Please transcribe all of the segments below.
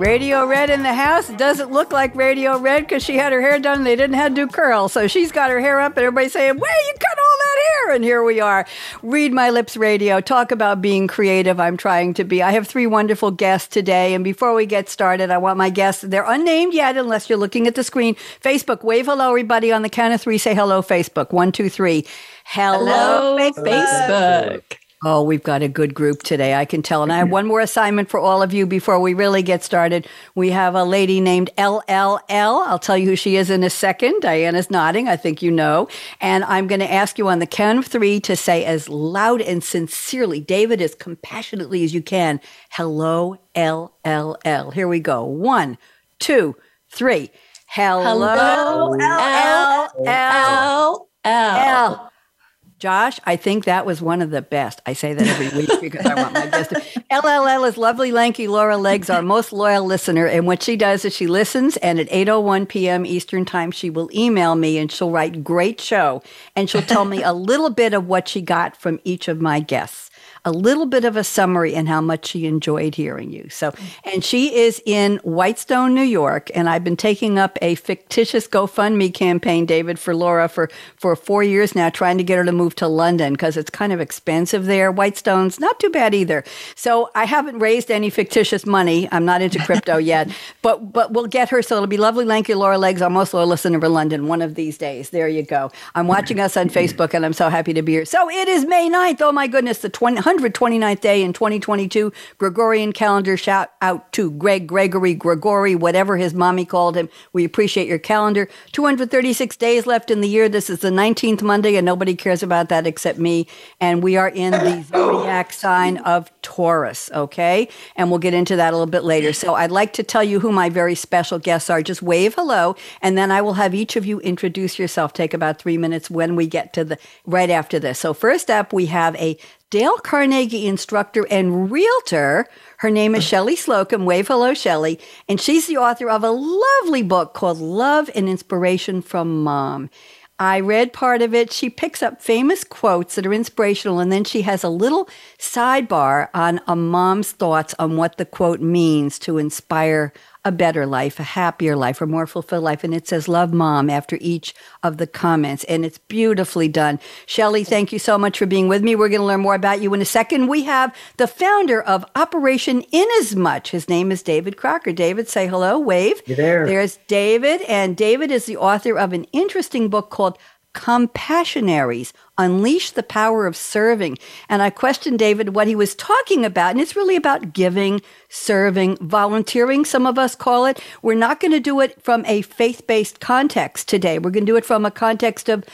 Radio Red in the house. It doesn't look like Radio Red because she had her hair done and they didn't have to do curls. So she's got her hair up and everybody's saying, Where you cut all that hair? And here we are. Read My Lips Radio. Talk about being creative. I'm trying to be. I have three wonderful guests today. And before we get started, I want my guests, they're unnamed yet unless you're looking at the screen. Facebook, wave hello, everybody. On the count of three, say hello, Facebook. One, two, three. Hello, hello Facebook. Oh, we've got a good group today, I can tell. And I have one more assignment for all of you before we really get started. We have a lady named LLL. I'll tell you who she is in a second. Diana's nodding. I think you know. And I'm going to ask you on the count of three to say as loud and sincerely, David, as compassionately as you can, hello, LLL. Here we go. One, two, three. Hello, LLL. Josh, I think that was one of the best. I say that every week because I want my guest. LLL is lovely, lanky Laura Legs, our most loyal listener. And what she does is she listens, and at 8.01 p.m. Eastern Time, she will email me and she'll write, great show. And she'll tell me a little bit of what she got from each of my guests a little bit of a summary and how much she enjoyed hearing you. So, and she is in Whitestone, New York, and I've been taking up a fictitious GoFundMe campaign, David, for Laura for for four years now, trying to get her to move to London because it's kind of expensive there. Whitestone's not too bad either. So I haven't raised any fictitious money. I'm not into crypto yet, but but we'll get her. So it'll be lovely, lanky Laura Legs, our most loyal listener in London, one of these days. There you go. I'm watching us on Facebook, and I'm so happy to be here. So it is May 9th. Oh my goodness, the 20. 129th day in 2022. Gregorian calendar shout out to Greg, Gregory, Gregory, whatever his mommy called him. We appreciate your calendar. 236 days left in the year. This is the 19th Monday, and nobody cares about that except me. And we are in the zodiac sign of Taurus, okay? And we'll get into that a little bit later. So I'd like to tell you who my very special guests are. Just wave hello, and then I will have each of you introduce yourself. Take about three minutes when we get to the right after this. So first up, we have a Dale Carnegie instructor and realtor. Her name is Shelley Slocum. Wave hello, Shelley. And she's the author of a lovely book called Love and Inspiration from Mom. I read part of it. She picks up famous quotes that are inspirational, and then she has a little sidebar on a mom's thoughts on what the quote means to inspire a better life, a happier life, a more fulfilled life. And it says, Love Mom after each of the comments. And it's beautifully done. Shelley, thank you so much for being with me. We're going to learn more about you in a second. We have the founder of Operation Inasmuch. His name is David Crocker. David, say hello, wave. You there. There's David. And David is the author of an interesting book called Compassionaries Unleash the Power of Serving. And I questioned David what he was talking about. And it's really about giving, serving, volunteering, some of us call it. We're not going to do it from a faith based context today. We're going to do it from a context of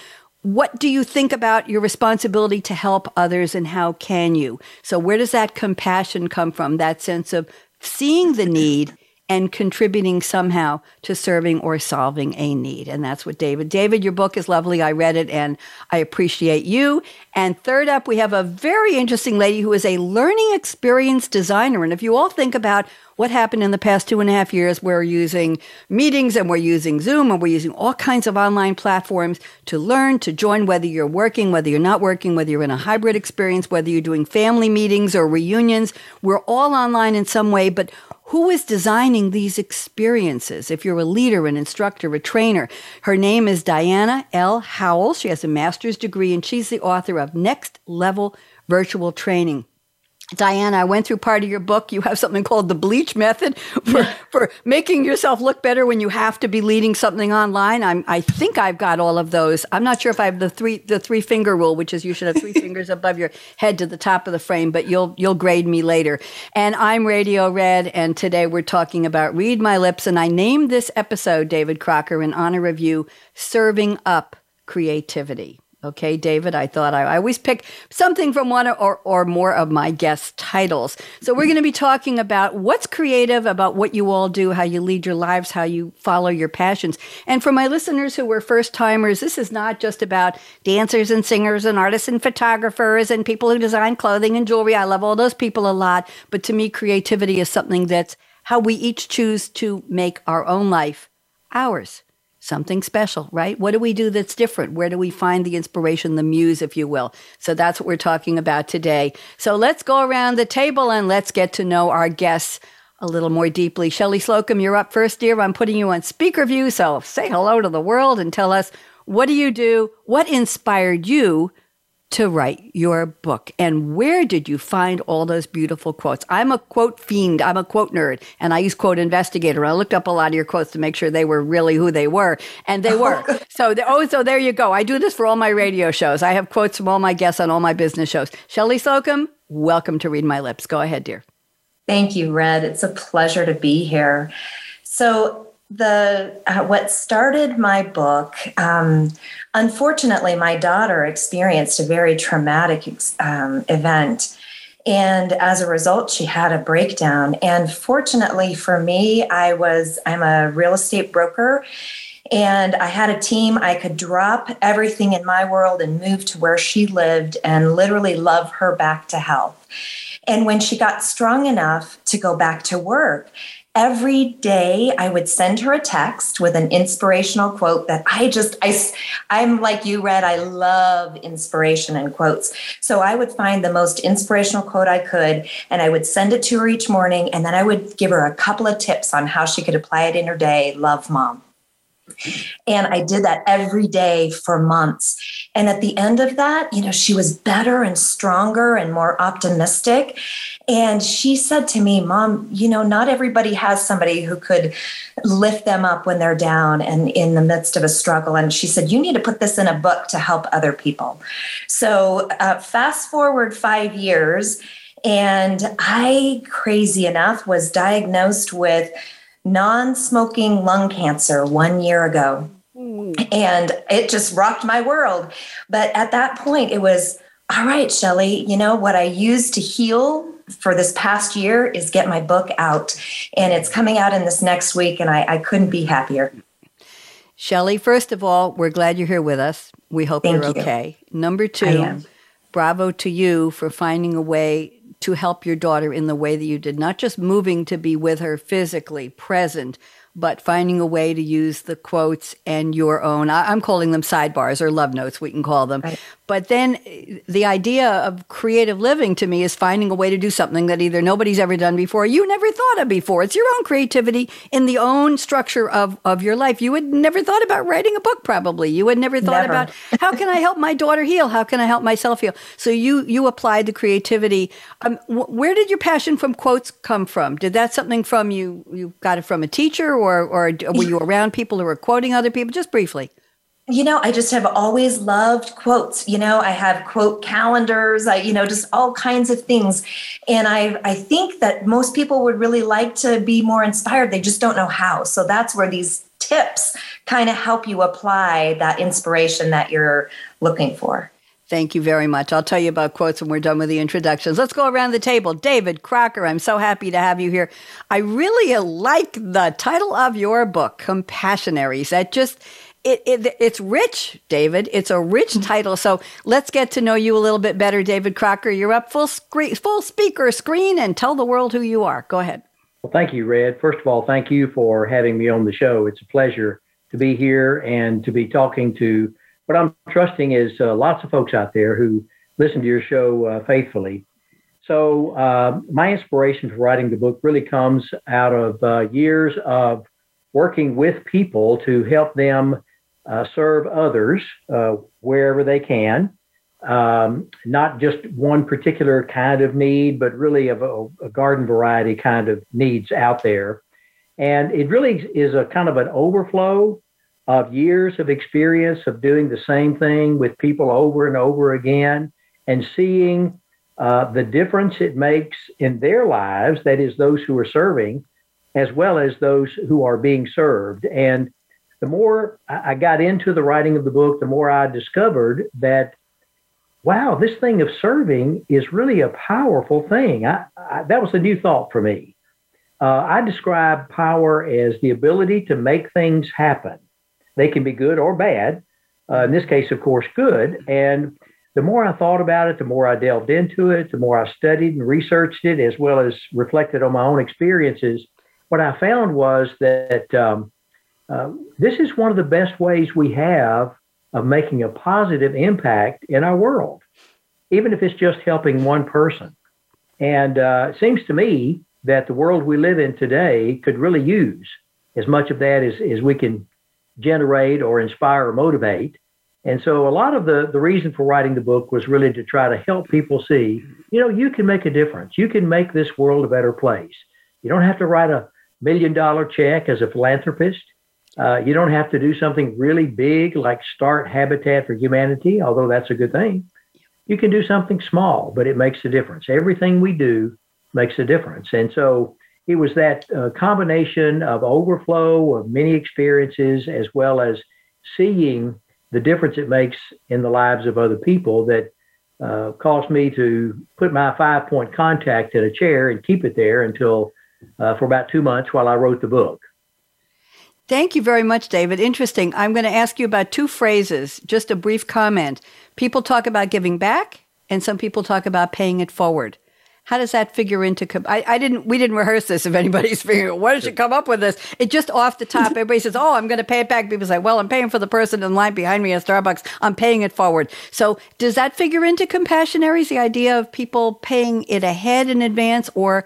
what do you think about your responsibility to help others and how can you? So, where does that compassion come from? That sense of seeing the need and contributing somehow to serving or solving a need. And that's what David. David, your book is lovely. I read it and I appreciate you. And third up, we have a very interesting lady who is a learning experience designer. And if you all think about what happened in the past two and a half years, we're using meetings and we're using Zoom and we're using all kinds of online platforms to learn, to join, whether you're working, whether you're not working, whether you're in a hybrid experience, whether you're doing family meetings or reunions. We're all online in some way, but who is designing these experiences? If you're a leader, an instructor, a trainer, her name is Diana L. Howell. She has a master's degree and she's the author of Next Level Virtual Training. Diana, I went through part of your book. You have something called the bleach method for, for making yourself look better when you have to be leading something online. I'm, I think I've got all of those. I'm not sure if I have the three, the three finger rule, which is you should have three fingers above your head to the top of the frame, but you'll, you'll grade me later. And I'm Radio Red. And today we're talking about Read My Lips. And I named this episode, David Crocker, in honor of you serving up creativity. Okay, David, I thought I, I, always pick something from one or, or more of my guest titles. So, we're going to be talking about what's creative, about what you all do, how you lead your lives, how you follow your passions. And for my listeners who were first timers, this is not just about dancers and singers and artists and photographers and people who design clothing and jewelry. I love all those people a lot. But to me, creativity is something that's how we each choose to make our own life ours something special, right? What do we do that's different? Where do we find the inspiration, the muse, if you will? So that's what we're talking about today. So let's go around the table and let's get to know our guests a little more deeply. Shelley Slocum, you're up first, dear. I'm putting you on speaker view, so say hello to the world and tell us what do you do? What inspired you to write your book. And where did you find all those beautiful quotes? I'm a quote fiend. I'm a quote nerd. And i use quote investigator. I looked up a lot of your quotes to make sure they were really who they were. And they oh, were. so the, oh so there you go. I do this for all my radio shows. I have quotes from all my guests on all my business shows. Shelley slocum welcome to read my lips. Go ahead dear. Thank you red. It's a pleasure to be here. So the uh, what started my book um, unfortunately my daughter experienced a very traumatic um, event. And as a result she had a breakdown. And fortunately for me i was i'm a real estate broker. And i had a team. I could drop everything in my world and move to where she lived and literally love her back to health. And when she got strong enough to go back to work every day I would send her a text with an inspirational quote that I just I I'm like you Red I love inspiration and quotes. So I would find the most inspirational quote I could and I would send it to her each morning and then I would give her a couple of tips on how she could apply it in her day. Love mom. And I did that every day for months. And at the end of that, you know, she was better and stronger and more optimistic. And she said to me, Mom, you know, not everybody has somebody who could lift them up when they're down and in the midst of a struggle. And she said, You need to put this in a book to help other people. So, uh, fast forward five years, and I, crazy enough, was diagnosed with non smoking lung cancer one year ago. Hmm. And it just rocked my world. But at that point, it was all right, Shelley, you know, what I used to heal for this past year is get my book out. And it's coming out in this next week, and I, I couldn't be happier. Shelley, first of all, we're glad you're here with us. We hope Thank you're you. okay. Number two, bravo to you for finding a way to help your daughter in the way that you did, not just moving to be with her physically present, but finding a way to use the quotes and your own, I'm calling them sidebars or love notes, we can call them, right. But then the idea of creative living to me is finding a way to do something that either nobody's ever done before, you never thought of before. It's your own creativity in the own structure of, of your life. You had never thought about writing a book, probably. You had never thought never. about how can I help my daughter heal? How can I help myself heal? So you you applied the creativity. Um, wh- where did your passion from quotes come from? Did that something from you? You got it from a teacher, or or were you around people who were quoting other people? Just briefly you know i just have always loved quotes you know i have quote calendars i you know just all kinds of things and i i think that most people would really like to be more inspired they just don't know how so that's where these tips kind of help you apply that inspiration that you're looking for Thank you very much. I'll tell you about quotes when we're done with the introductions. Let's go around the table. David Crocker, I'm so happy to have you here. I really like the title of your book, Compassionaries. That just it, it, it's rich, David. It's a rich mm-hmm. title. So let's get to know you a little bit better, David Crocker. You're up full screen, full speaker screen, and tell the world who you are. Go ahead. Well, thank you, Red. First of all, thank you for having me on the show. It's a pleasure to be here and to be talking to what I'm trusting is uh, lots of folks out there who listen to your show uh, faithfully. So, uh, my inspiration for writing the book really comes out of uh, years of working with people to help them serve others uh, wherever they can, um, not just one particular kind of need, but really of a, a, garden variety kind of needs out there. And it really is a kind of an overflow of years of experience of doing the same thing with people over and over again and seeing uh, the difference it makes in their lives, that is, those who are serving, as well as those who are being served. And the more I got into the writing of the book, the more I discovered that, wow, this thing of serving is really a powerful thing. I, I, that was a new thought for me. Uh, I describe power as the ability to make things happen. They can be good or bad. Uh, in this case, of course, good. And the more I thought about it, the more I delved into it, the more I studied and researched it, as well as reflected on my own experiences. What I found was that um, uh, this is one of the best ways we have of making a positive impact in our world, even if it's just helping one person. And uh, it seems to me that the world we live in today could really use as much of that as, as we can generate or inspire or motivate. And so a lot of the, the reason for writing the book was really to try to help people see, you know, you can make a difference. You can make this world a better place. You don't have to write a million dollar check as a philanthropist. Uh, you don't have to do something really big like start Habitat for Humanity, although that's a good thing. You can do something small, but it makes a difference. Everything we do makes a difference. And so it was that uh, combination of overflow of many experiences as well as seeing the difference it makes in the lives of other people that uh, caused me to put my five point contact in a chair and keep it there until uh, for about two months while I wrote the book. Thank you very much, David. Interesting. I'm going to ask you about two phrases, just a brief comment. People talk about giving back, and some people talk about paying it forward. How does that figure into? I, I didn't. We didn't rehearse this. If anybody's figuring, where did you come up with this? It just off the top. Everybody says, "Oh, I'm going to pay it back." People say, "Well, I'm paying for the person in line behind me at Starbucks. I'm paying it forward." So, does that figure into compassionaries? The idea of people paying it ahead in advance, or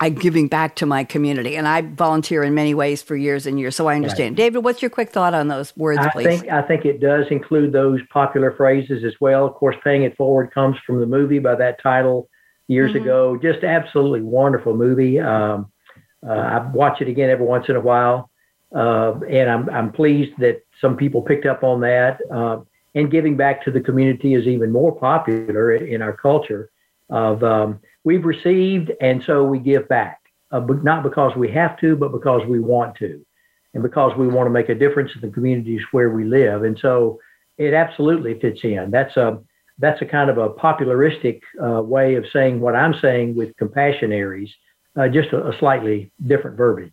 I'm giving back to my community, and I volunteer in many ways for years and years, so I understand. Right. David, what's your quick thought on those words, I please? Think, I think it does include those popular phrases as well. Of course, paying it forward comes from the movie by that title years mm-hmm. ago. Just absolutely wonderful movie. Um, uh, I watch it again every once in a while, uh, and I'm I'm pleased that some people picked up on that. Uh, and giving back to the community is even more popular in our culture. Of um, we've received, and so we give back, uh, but not because we have to, but because we want to, and because we want to make a difference in the communities where we live. And so it absolutely fits in. That's a that's a kind of a popularistic uh, way of saying what I'm saying with compassionaries, uh, just a, a, slightly different verbiage.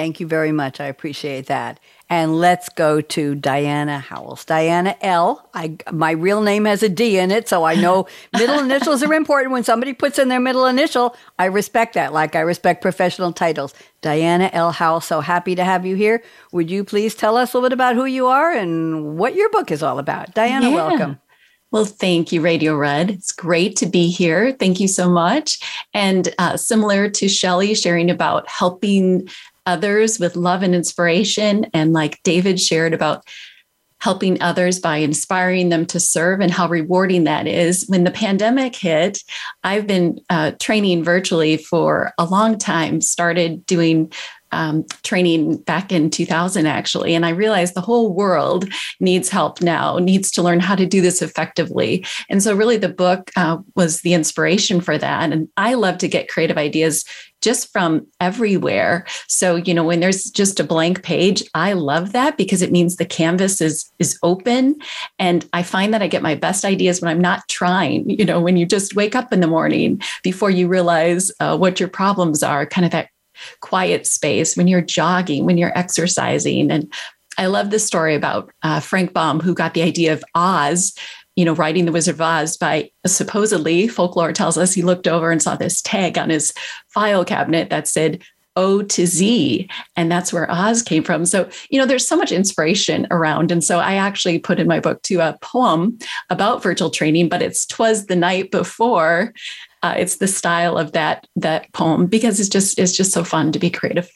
Thank you very much. I appreciate that. And let's go to Diana Howles. Diana L. I, my real name has a D in it, so I know middle initials are important. When somebody puts in their middle initial, I respect that, like I respect professional titles. Diana L. Howles, so happy to have you here. Would you please tell us a little bit about who you are and what your book is all about? Diana, yeah. welcome. Well, thank you, Radio Red. It's great to be here. Thank you so much. And uh, similar to Shelley sharing about helping others with love and inspiration, and like David shared about helping others by inspiring them to serve and how rewarding that is. When the pandemic hit, I've been uh, training virtually for a long time, started doing um, training back in 2000, actually. And I realized the whole world needs help now, needs to learn how to do this effectively. And so, really, the book uh, was the inspiration for that. And I love to get creative ideas just from everywhere. So, you know, when there's just a blank page, I love that because it means the canvas is is open and I find that I get my best ideas when I'm not trying, you know, when you just wake up in the morning before you realize uh, what your problems are, kind of that quiet space, when you're jogging, when you're exercising. And I love this story about uh, Frank Baum, who got the idea of Oz, you know, writing The Wizard of Oz by supposedly, folklore tells us he looked over and saw this tag on his file cabinet that said, O to Z. And that's where Oz came from. So, you know, there's so much inspiration around. And so I actually put in my book too a poem about virtual training, but it's Twas the Night Before uh, it's the style of that that poem because it's just it's just so fun to be creative.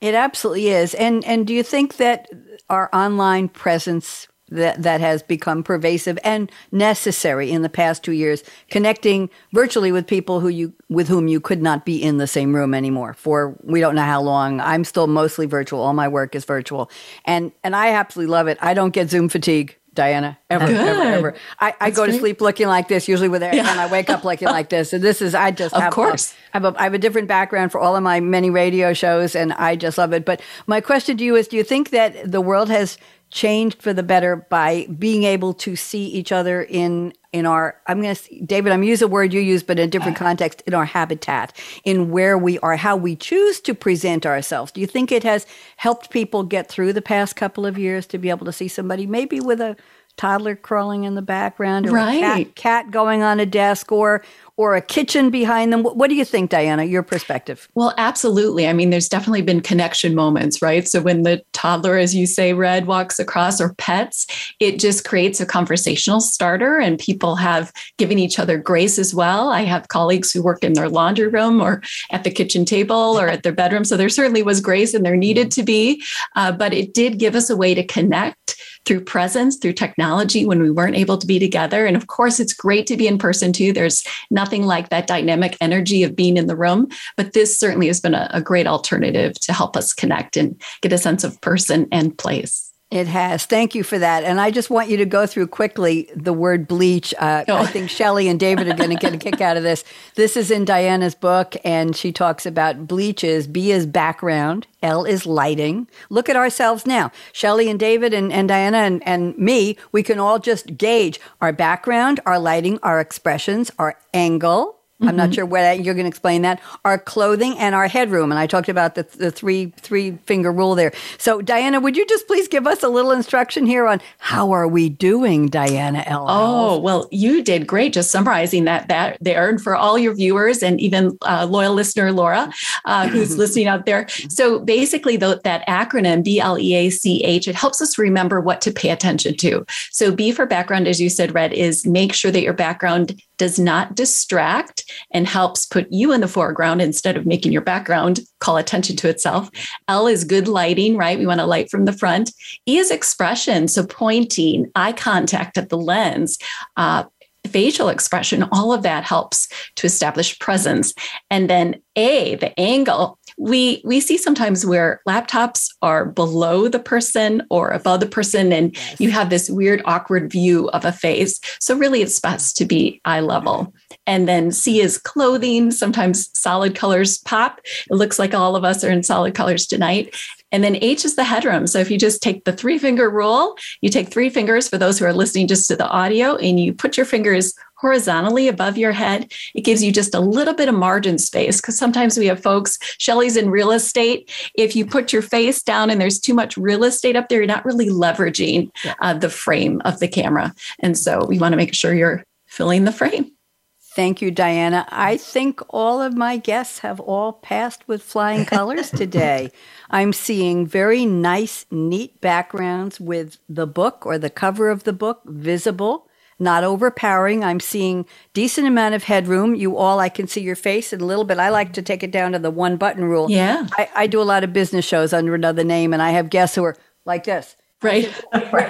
It absolutely is. And and do you think that our online presence that that has become pervasive and necessary in the past 2 years connecting virtually with people who you with whom you could not be in the same room anymore for we don't know how long. I'm still mostly virtual. All my work is virtual. And and I absolutely love it. I don't get zoom fatigue Diana, ever, Good. ever, ever. I, I go to sleep looking like this, usually with hair, and I wake up looking like this. And this is, I just Of have, course. I have, a, I have a different background for all of my many radio shows, and I just love it. But my question to you is do you think that the world has changed for the better by being able to see each other in in our i'm going to david i'm using a word you use but in a different uh-huh. context in our habitat in where we are how we choose to present ourselves. Do you think it has helped people get through the past couple of years to be able to see somebody maybe with a toddler crawling in the background or a cat, cat going on a desk or or a kitchen behind them what, do you think diana your perspective Well, absolutely. I mean, there's definitely been connection moments, right? So when the toddler, as you say, Red, walks across or pets, it just creates a conversational starter and people have given each other grace as well. I have colleagues who work in their laundry room or at the kitchen table or at their bedroom. So there certainly was grace and there needed to be, uh, but it did give us a way to connect through presence, through technology when we weren't able to be together. And of course, it's great to be in person too. There's nothing like that dynamic energy of being in the room, but this certainly has been a, a great alternative to help us connect and get a sense of person and place. It has. Thank you for that. And I just want you to go through quickly the word bleach. Uh, Oh. I think Shelley and David are going to get a kick out of this. This is in Diana's book, and she talks about bleaches. B is background, L is lighting. Look at ourselves now. Shelley and David and, and Diana and, and me, we can all just gauge our background, our lighting, our expressions, our angle. I'm not sure what you're going to explain that. Our clothing and our headroom, and I talked about the the three three finger rule there. So, Diana, would you just please give us a little instruction here on how are we doing, Diana L. Oh, well, you did great just summarizing that that there and for all your viewers and even uh, loyal listener Laura, uh, who's listening out there. So basically, though, that acronym B L E A C H, it helps us remember what to pay attention to. So B for background, as you said, Red, is make sure that your background does not distract and helps put you in the foreground instead of making your background call attention to itself. L is good lighting, right? We want to light from the front. E is expression, so pointing, eye contact at the lens. Uh, facial expression all of that helps to establish presence and then a the angle we we see sometimes where laptops are below the person or above the person and Yes. you have this weird awkward view of a face. So really it's best to be eye level. And then c is clothing. Sometimes solid colors pop. It looks like all of us are in solid colors tonight. And then H is the headroom. So if you just take the three finger rule, you take three fingers for those who are listening just to the audio, and you put your fingers horizontally above your head. It gives you just a little bit of margin space because sometimes we have folks, Shelley's in real estate. If you put your face down and there's too much real estate up there, you're not really leveraging uh, the frame of the camera. And so we want to make sure you're filling the frame. Thank you, Diana. I think all of my guests have all passed with flying colors today. I'm seeing very nice, neat backgrounds with the book or the cover of the book visible, not overpowering. I'm seeing decent amount of headroom. You all, I can see your face in a little bit. I like to take it down to the one button rule. Yeah. I, I do a lot of business shows under another name, and I have guests who are like this. Right.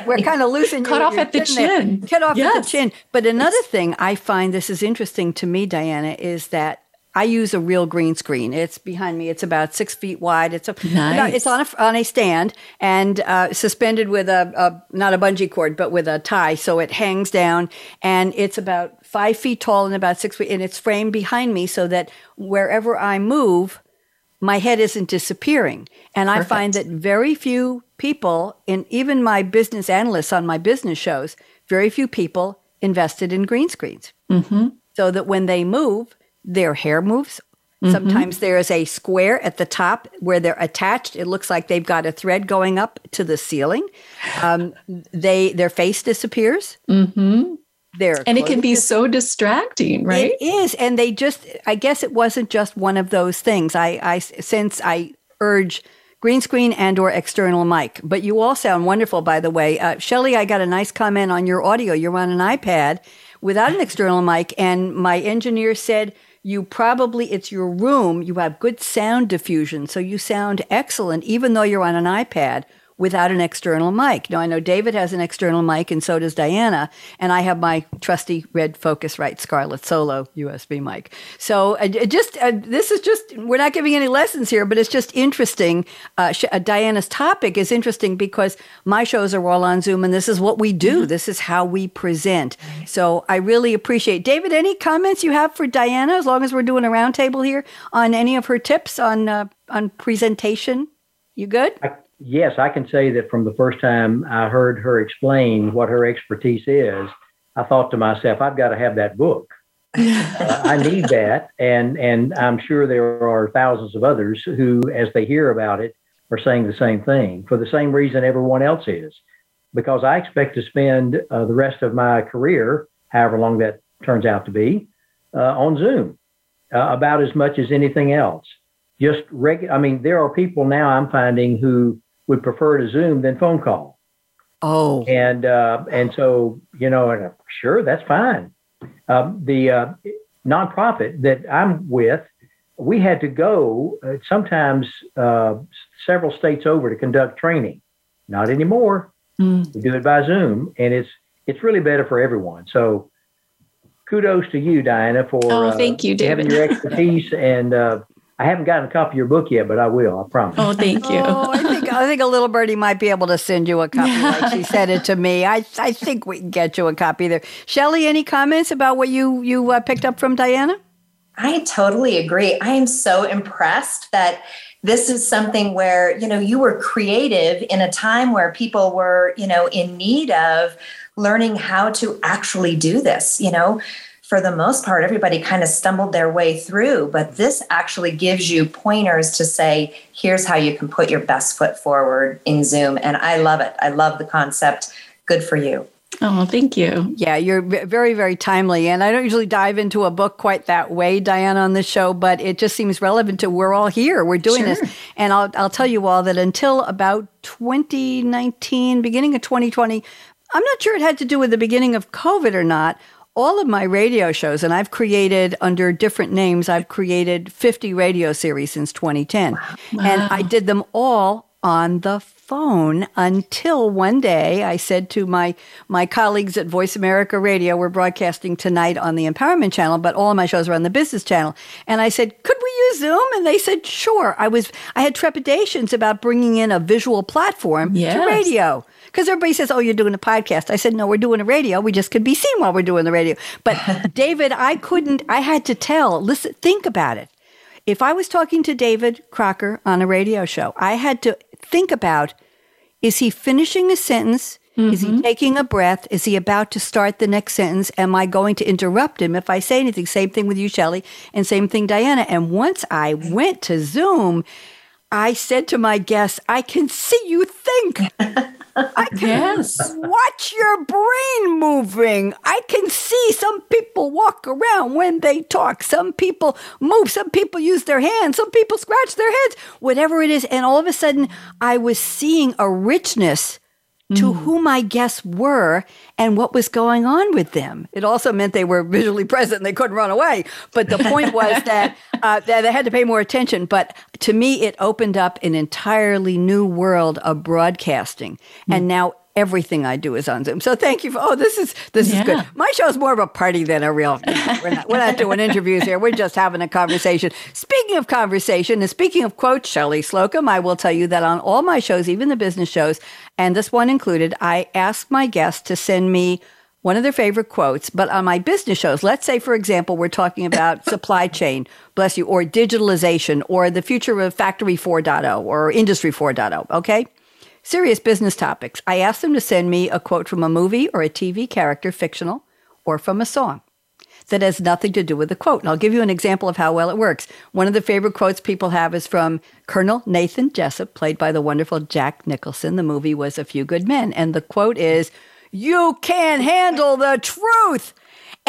We're kind of losing Cut off at the there. chin. Cut off at the chin. But another thing I find this is interesting to me, Diana, is that I use a real green screen. It's behind me. It's about six feet wide. It's a Nice. it's on a on a stand and uh, suspended with a, a not a bungee cord, but with a tie, so it hangs down. And it's about five feet tall and about six feet, and it's framed behind me so that wherever I move, my head isn't disappearing. And I find that very few people, in even my business analysts on my business shows, very few people invested in green screens. So that when they move, their hair moves. Sometimes there's a square at the top where they're attached. It looks like they've got a thread going up to the ceiling. Um, they their face disappears. hmm Their And it can be so distracting, right? it is, and they just. I guess it wasn't just one of those things. I, I since I urge green screen and or external mic. But you all sound wonderful, by the way. Uh, Shelley, I got a nice comment on your audio. You're on an iPad without an external mic, and my engineer said you probably it's your room. You have good sound diffusion, so you sound excellent, even though you're on an iPad without an external mic. Now, I know David has an external mic, and so does Diana, and I have my trusty red Focusrite Scarlett Solo USB mic. So, uh, just uh, this is just, we're not giving any lessons here, but it's just interesting. Uh, sh- uh, Diana's topic is interesting because my shows are all on Zoom, and this is what we do. Mm-hmm. This is how we present. So, I really appreciate David. Any comments you have for Diana, as long as we're doing a roundtable here, on any of her tips on, uh, on presentation? You good? I- yes, I can say that from the first time I heard her explain what her expertise is, I thought to myself, I've got to have that book. uh, I need that, and and I'm sure there are thousands of others who, as they hear about it, are saying the same thing for the same reason everyone else is, because I expect to spend uh, the rest of my career, however long that turns out to be, uh, on Zoom, uh, about as much as anything else. Just regular. I mean, there are people now I'm finding who would prefer to Zoom than phone call. Oh, and uh, and so you know, and, uh, sure, that's fine. Um, the uh, nonprofit that I'm with, we had to go uh, sometimes uh, several states over to conduct training. Not anymore. Mm. We do it by Zoom, and it's it's really better for everyone. So, kudos to you, Diana, for oh, thank you, David. having your expertise and I haven't gotten a copy of your book yet, but I will. I promise. Oh, thank you. oh, I think I think a little birdie might be able to send you a copy. like she said it to me. I I think we can get you a copy there. Shelley, any comments about what you you uh, picked up from Diana? I totally agree. I am so impressed that this is something where you know you were creative in a time where people were you know in need of learning how to actually do this. You know for the most part, everybody kind of stumbled their way through. But this actually gives you pointers to say, here's how you can put your best foot forward in Zoom. And I love it. I love the concept. Good for you. Oh, thank you. Yeah, you're very, very timely. And I don't usually dive into a book quite that way, Diana, on the show, but it just seems relevant to we're all here. We're doing sure. this. And I'll, I'll tell you all that until about 2019, beginning of 2020, I'm not sure it had to do with the beginning of COVID or not all of my radio shows, and I've created under different names, I've created 50 radio series since 2010. Wow. And I did them all on the phone until one day I said to my my colleagues at Voice America Radio, we're broadcasting tonight on the Empowerment Channel, but all of my shows are on the Business Channel. And I said, "Could we use Zoom?" And they said, "Sure." I was I had trepidations about bringing in a visual platform yes. to radio because everybody says, "Oh, you're doing a podcast." I said, "No, we're doing a radio. We just could be seen while we're doing the radio." But David, I couldn't. I had to tell. Listen, think about it. If I was talking to David Crocker on a radio show, I had to think about: Is he finishing a sentence? Mm-hmm. Is he mm-hmm. taking a breath? Is he about to start the next sentence? Am I going to interrupt him if I say anything? Same thing with you, Shelley, and same thing, Diana. And once I went to Zoom, I said to my guests, I can see you think. I can yes. watch your brain moving. I can see some people walk around when they talk. Some people move. Some people use their hands. Some people scratch their heads. Whatever it is. And all of a sudden, I was seeing a richness to mm. who my guests were and what was going on with them. It also meant they were visually present and they couldn't run away. But the point was that, uh, that they had to pay more attention. But to me, it opened up an entirely new world of broadcasting. Mm. And now everything I do is on Zoom. So thank you for, oh, this is, this yeah. is good. My show is more of a party than a real, we're, not, we're not doing interviews here. We're just having a conversation. Speaking of conversation and speaking of quotes, Shelley Slocum, I will tell you that on all my shows, even the business shows, and this one included, I ask my guests to send me one of their favorite quotes, but on my business shows, let's say, for example, we're talking about supply chain, bless you, or digitalization, or the future of Factory 4.0 or Industry 4.0, okay? Serious business topics, I ask them to send me a quote from a movie or a TV character, fictional, or from a song that has nothing to do with the quote. And I'll give you an example of how well it works. One of the favorite quotes people have is from Colonel Nathan Jessup, played by the wonderful Jack Nicholson. The movie was A Few Good Men. And the quote is, You can't handle the truth.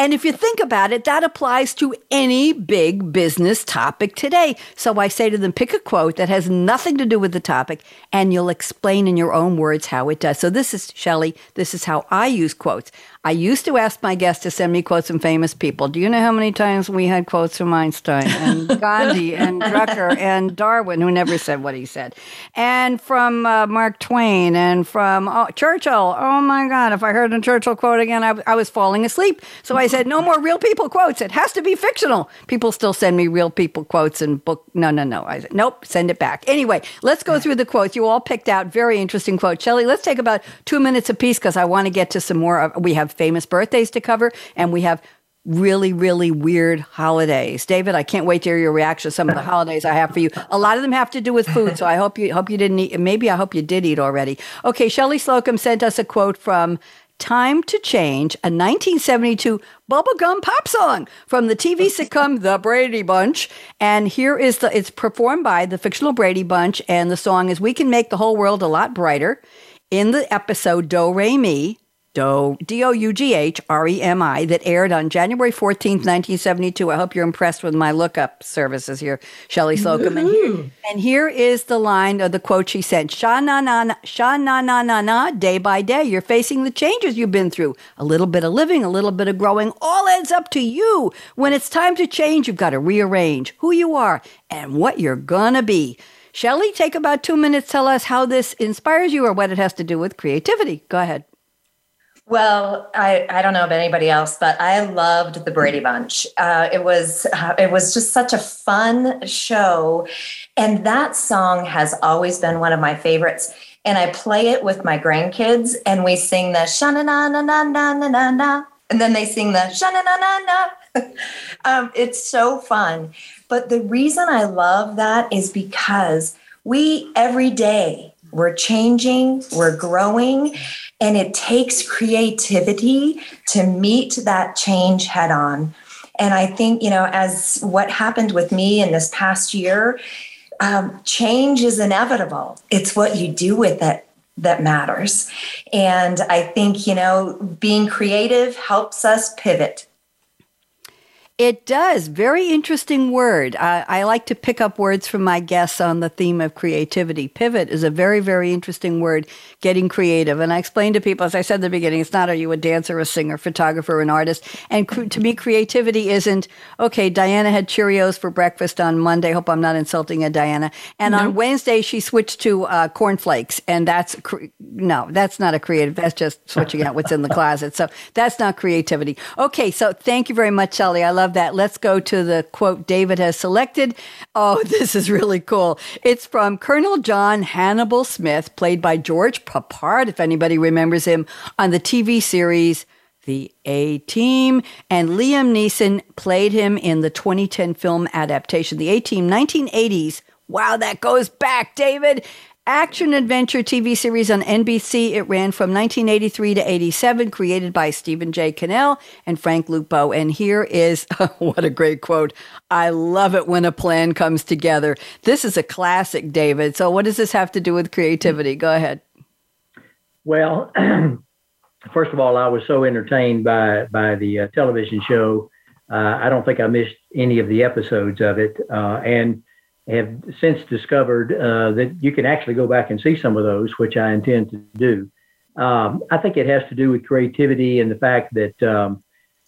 And if you think about it, that applies to any big business topic today. So I say to them, pick a quote that has nothing to do with the topic and you'll explain in your own words how it does. So this is, Shelley, this is how I use quotes. I used to ask my guests to send me quotes from famous people. Do you know how many times we had quotes from Einstein and Gandhi and Drucker and Darwin, who never said what he said, and from uh, Mark Twain and from oh, Churchill. Oh my God! If I heard a Churchill quote again, I, I was falling asleep. So I said, no more real people quotes. It has to be fictional. People still send me real people quotes and book. No, no, no. I said, nope. Send it back. Anyway, let's go through the quotes. You all picked out very interesting quotes. Shelley, let's take about two minutes apiece because I want to get to some more. We have famous birthdays to cover, and we have really, really weird holidays. David, I can't wait to hear your reaction to some of the holidays I have for you. A lot of them have to do with food, so I hope you hope you didn't eat. Maybe I hope you did eat already. Okay, Shelley Slocum sent us a quote from Time to Change, a 1972 bubblegum pop song from the TV sitcom The Brady Bunch. And here is the it's performed by the fictional Brady Bunch, and the song is We Can Make the Whole World a Lot Brighter. In the episode Do Re Mi, Do, D-O-U-G-H-R-E-M-I, that aired on January 14th, 1972. I hope you're impressed with my lookup services here, Shelley Slocum. And here, and here is the line of the quote she sent. Sha na na na, sha na na na na, day by day, you're facing the changes you've been through. A little bit of living, a little bit of growing, all adds up to you. When it's time to change, you've got to rearrange who you are and what you're gonna be. Shelley, take about two minutes. Tell us how this inspires you or what it has to do with creativity. Go ahead. Well, I, I don't know about anybody else, but I loved the Brady Bunch. Uh, it was uh, it was just such a fun show, and that song has always been one of my favorites. And I play it with my grandkids, and we sing the sha na na na na na na na, and then they sing the sha na na na na. um, it's so fun. But the reason I love that is because we every day we're changing, we're growing, and it takes creativity to meet that change head on. And I think, you know, as what happened with me in this past year, um, change is inevitable. It's what you do with it that matters. And I think, you know, being creative helps us pivot. It does. Very interesting word. I, I, like to pick up words from my guests on the theme of creativity. Pivot is a very, very interesting word, getting creative. And I explain to people, as I said in the beginning, it's not are you a dancer, a singer, photographer, an artist. And cr- to me, creativity isn't, okay, Diana had Cheerios for breakfast on Monday. Hope I'm not insulting a Diana. And no. on Wednesday, she switched to uh, cornflakes. And that's, cre- no, that's not a creative. That's just switching out what's in the closet. So that's not creativity. Okay, so thank you very much, Shelley. I love love that. Let's go to the quote David has selected. Oh, this is really cool. It's from Colonel John Hannibal Smith, played by George Peppard, if anybody remembers him, on the TV series The A Team. And Liam Neeson played him in the 2010 film adaptation, The A Team, 1980s. Wow, that goes back, David action adventure TV series on NBC. It ran from 1983 to 87, created by Stephen J. Cannell and Frank Lupo. And here is what a great quote. I love it when a plan comes together. This is a classic, David. So, what does this have to do with creativity? Go ahead. Well, first of all, I was so entertained by by the uh, television show. Uh, I don't think I missed any of the episodes of it, uh, and have since discovered uh, that you can actually go back and see some of those, which I intend to do. Um, I think it has to do with creativity and the fact that um,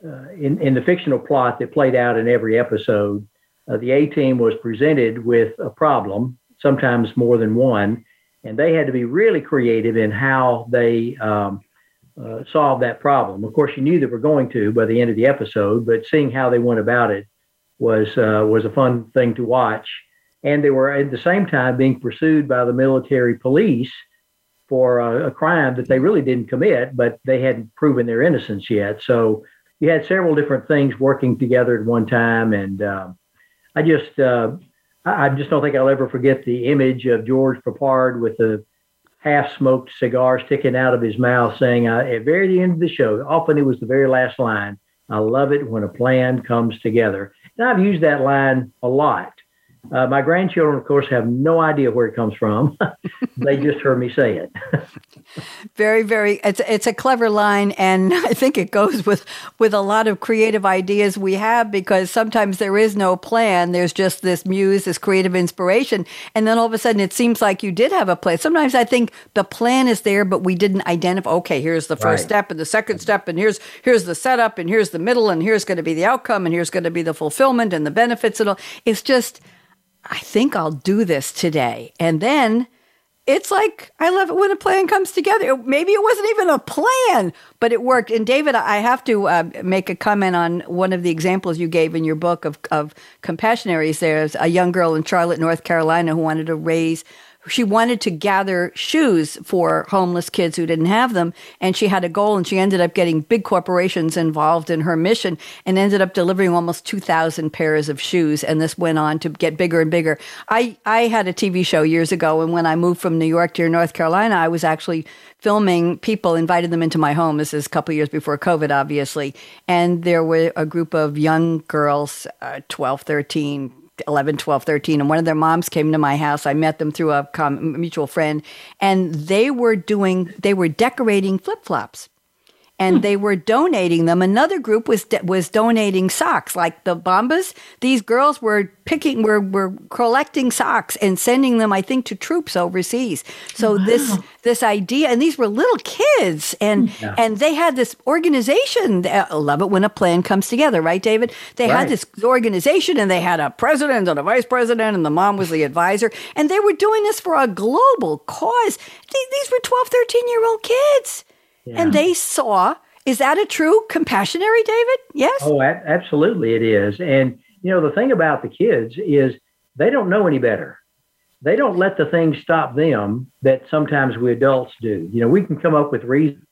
uh, in, in the fictional plot that played out in every episode, uh, the A team was presented with a problem, sometimes more than one, and they had to be really creative in how they um, uh, solved that problem. Of course, you knew they were going to by the end of the episode, but seeing how they went about it was uh, was a fun thing to watch and they were at the same time being pursued by the military police for a, a, crime that they really didn't commit, but they hadn't proven their innocence yet. So you had several different things working together at one time, and uh, I just uh, I just don't think I'll ever forget the image of George Peppard with the half-smoked cigar sticking out of his mouth, saying uh, at very end of the show, often it was the very last line. I love it when a plan comes together, and I've used that line a lot Uh, my grandchildren, of course, have no idea where it comes from. they just heard me say it. very, very. It's it's a clever line, and I think it goes with with a lot of creative ideas we have because sometimes there is no plan. There's just this muse, this creative inspiration, and then all of a sudden it seems like you did have a plan. Sometimes I think the plan is there, but we didn't identify. Okay, here's the first right. step, and the second step, and here's here's the setup, and here's the middle, and here's going to be the outcome, and here's going to be the fulfillment and the benefits, and all. It's just I think I'll do this today. And then it's like, I love it when a plan comes together. Maybe it wasn't even a plan, but it worked. And David, I have to uh, make a comment on one of the examples you gave in your book of, of compassionaries. There's a young girl in Charlotte, North Carolina who wanted to raise she wanted to gather shoes for homeless kids who didn't have them and she had a goal and she ended up getting big corporations involved in her mission and ended up delivering almost 2000 pairs of shoes and this went on to get bigger and bigger. I i had a tv show years ago and when i moved from new york to north carolina i was actually filming people invited them into my home. This is a couple years before covid obviously. And there were a group of young girls uh, 12 13 11, 12, 13, and one of their moms came to my house. I met them through a mutual friend, and they were doing, they were decorating flip flops and hmm. they were donating them. Another group was was donating socks, like the Bombas. These girls were picking, were were collecting socks and sending them, I think, to troops overseas. So wow. this this idea, and these were little kids, and hmm. yeah. and they had this organization. I love it when a plan comes together, right, David? They right. had this organization, and they had a president and a vice president, and the mom was the advisor, and they were doing this for a global cause. These were 12, 13 year old kids. And they saw, is that a true compassionary, David? Yes. Oh, a- absolutely it is. And, you know, the thing about the kids is they don't know any better. They don't let the things stop them that sometimes we adults do. You know, we can come up with reasons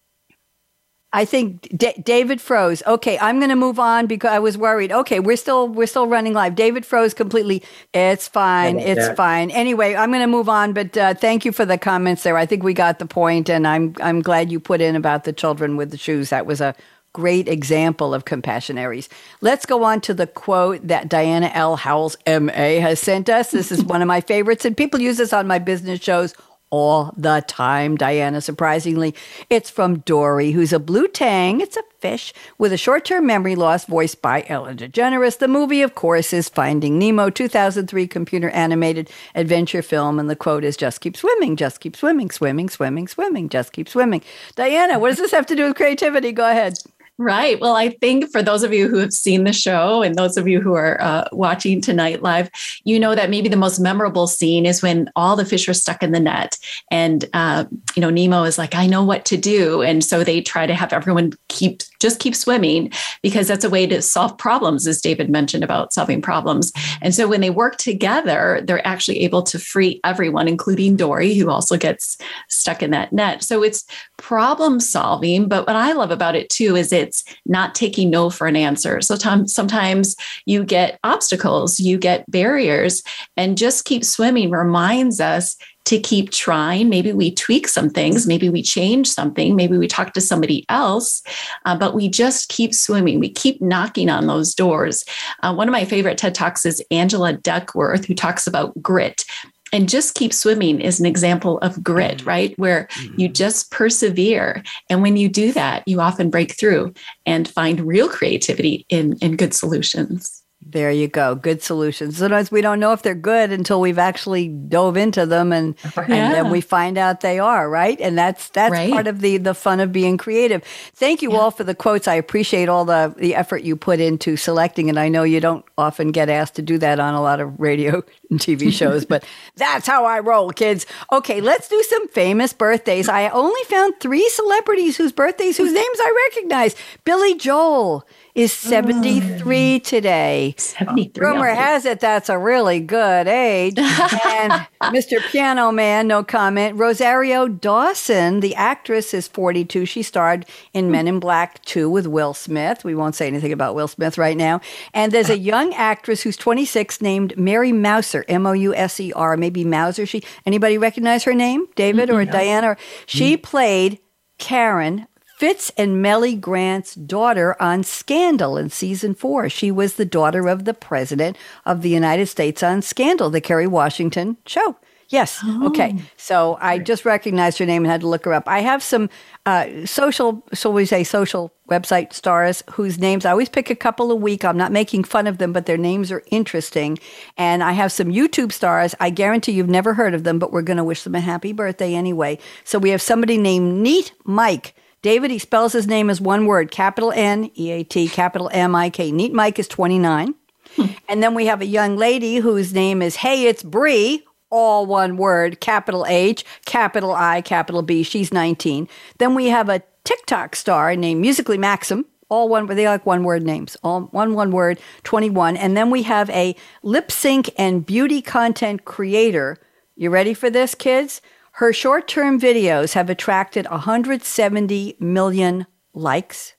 I think D- David froze. Okay, I'm going to move on because I was worried. Okay, we're still we're still running live. David froze completely. It's fine. It's that? fine. Anyway, I'm going to move on. But uh, thank you for the comments there. I think we got the point, and I'm I'm glad you put in about the children with the shoes. That was a great example of compassionaries. Let's go on to the quote that Diana L. Howles, M.A., has sent us. This is one of my favorites, and people use this on my business shows all the time, Diana, surprisingly. It's from Dory, who's a blue tang. It's a fish with a short term memory loss voiced by Ellen DeGeneres. The movie, of course, is Finding Nemo, 2003 computer animated adventure film. And the quote is just keep swimming, just keep swimming, swimming, swimming, swimming, just keep swimming. Diana, what does this have to do with creativity? Go ahead. Right. Well, I think for those of you who have seen the show and those of you who are uh, watching tonight live, you know that maybe the most memorable scene is when all the fish are stuck in the net, and uh, you know Nemo is like, "I know what to do," and so they try to have everyone keep just keep swimming because that's a way to solve problems, as David mentioned about solving problems. And so when they work together, they're actually able to free everyone, including Dory, who also gets stuck in that net. So it's problem solving. But what I love about it too is it it's not taking no for an answer. So sometimes you get obstacles, you get barriers, and just keep swimming reminds us to keep trying. Maybe we tweak some things, maybe we change something, maybe we talk to somebody else, uh, but we just keep swimming. We keep knocking on those doors. Uh, one of my favorite TED Talks is Angela Duckworth, who talks about grit and just keep swimming is an example of grit, mm-hmm. right? Where mm-hmm. you just persevere. And when you do that, you often break through and find real creativity in, in good solutions. There you go. Good solutions. Sometimes we don't know if they're good until we've actually dove into them and, and then we find out they are, right? And that's that's right. part of the the fun of being creative. Thank you yeah. all for the quotes. I appreciate all the the effort you put into selecting and I know you don't often get asked to do that on a lot of radio and TV shows, but that's how I roll, kids. Okay, let's do some famous birthdays. I only found 3 celebrities whose birthdays whose names I recognize. Billy Joel, is 73 oh. today. 73. Rumor has it that's a really good age. and Mr. Piano Man, no comment. Rosario Dawson, the actress, is 42. She starred in Men in Black 2 with Will Smith. We won't say anything about Will Smith right now. And there's a uh. young actress who's 26 named Mary Mouser, M O U S E R, maybe Mouser. She anybody recognize her name? David or Diana? She mm. played Karen Fitz and Mellie Grant's daughter on Scandal in season four. She was the daughter of the president of the United States on Scandal, the Kerry Washington show. Yes. Oh. Okay. So I just recognized her name and had to look her up. I have some uh, social, shall we say, social website stars whose names I always pick a couple a week. I'm not making fun of them, but their names are interesting. And I have some YouTube stars. I guarantee you've never heard of them, but we're going to wish them a happy birthday anyway. So we have somebody named Neat Mike. David, he spells his name as one word, capital N E A T, capital M I K. Neat Mike is 29. Hmm. and then we have a young lady whose name is Hey, it's Bree all one word, capital H, capital I, capital B. She's 19. Then we have a TikTok star named Musically Maxim. All one, they like one word names, all one, one word, 21. And then we have a lip sync and beauty content creator. You ready for this, kids? Her short term videos have attracted 170 million likes,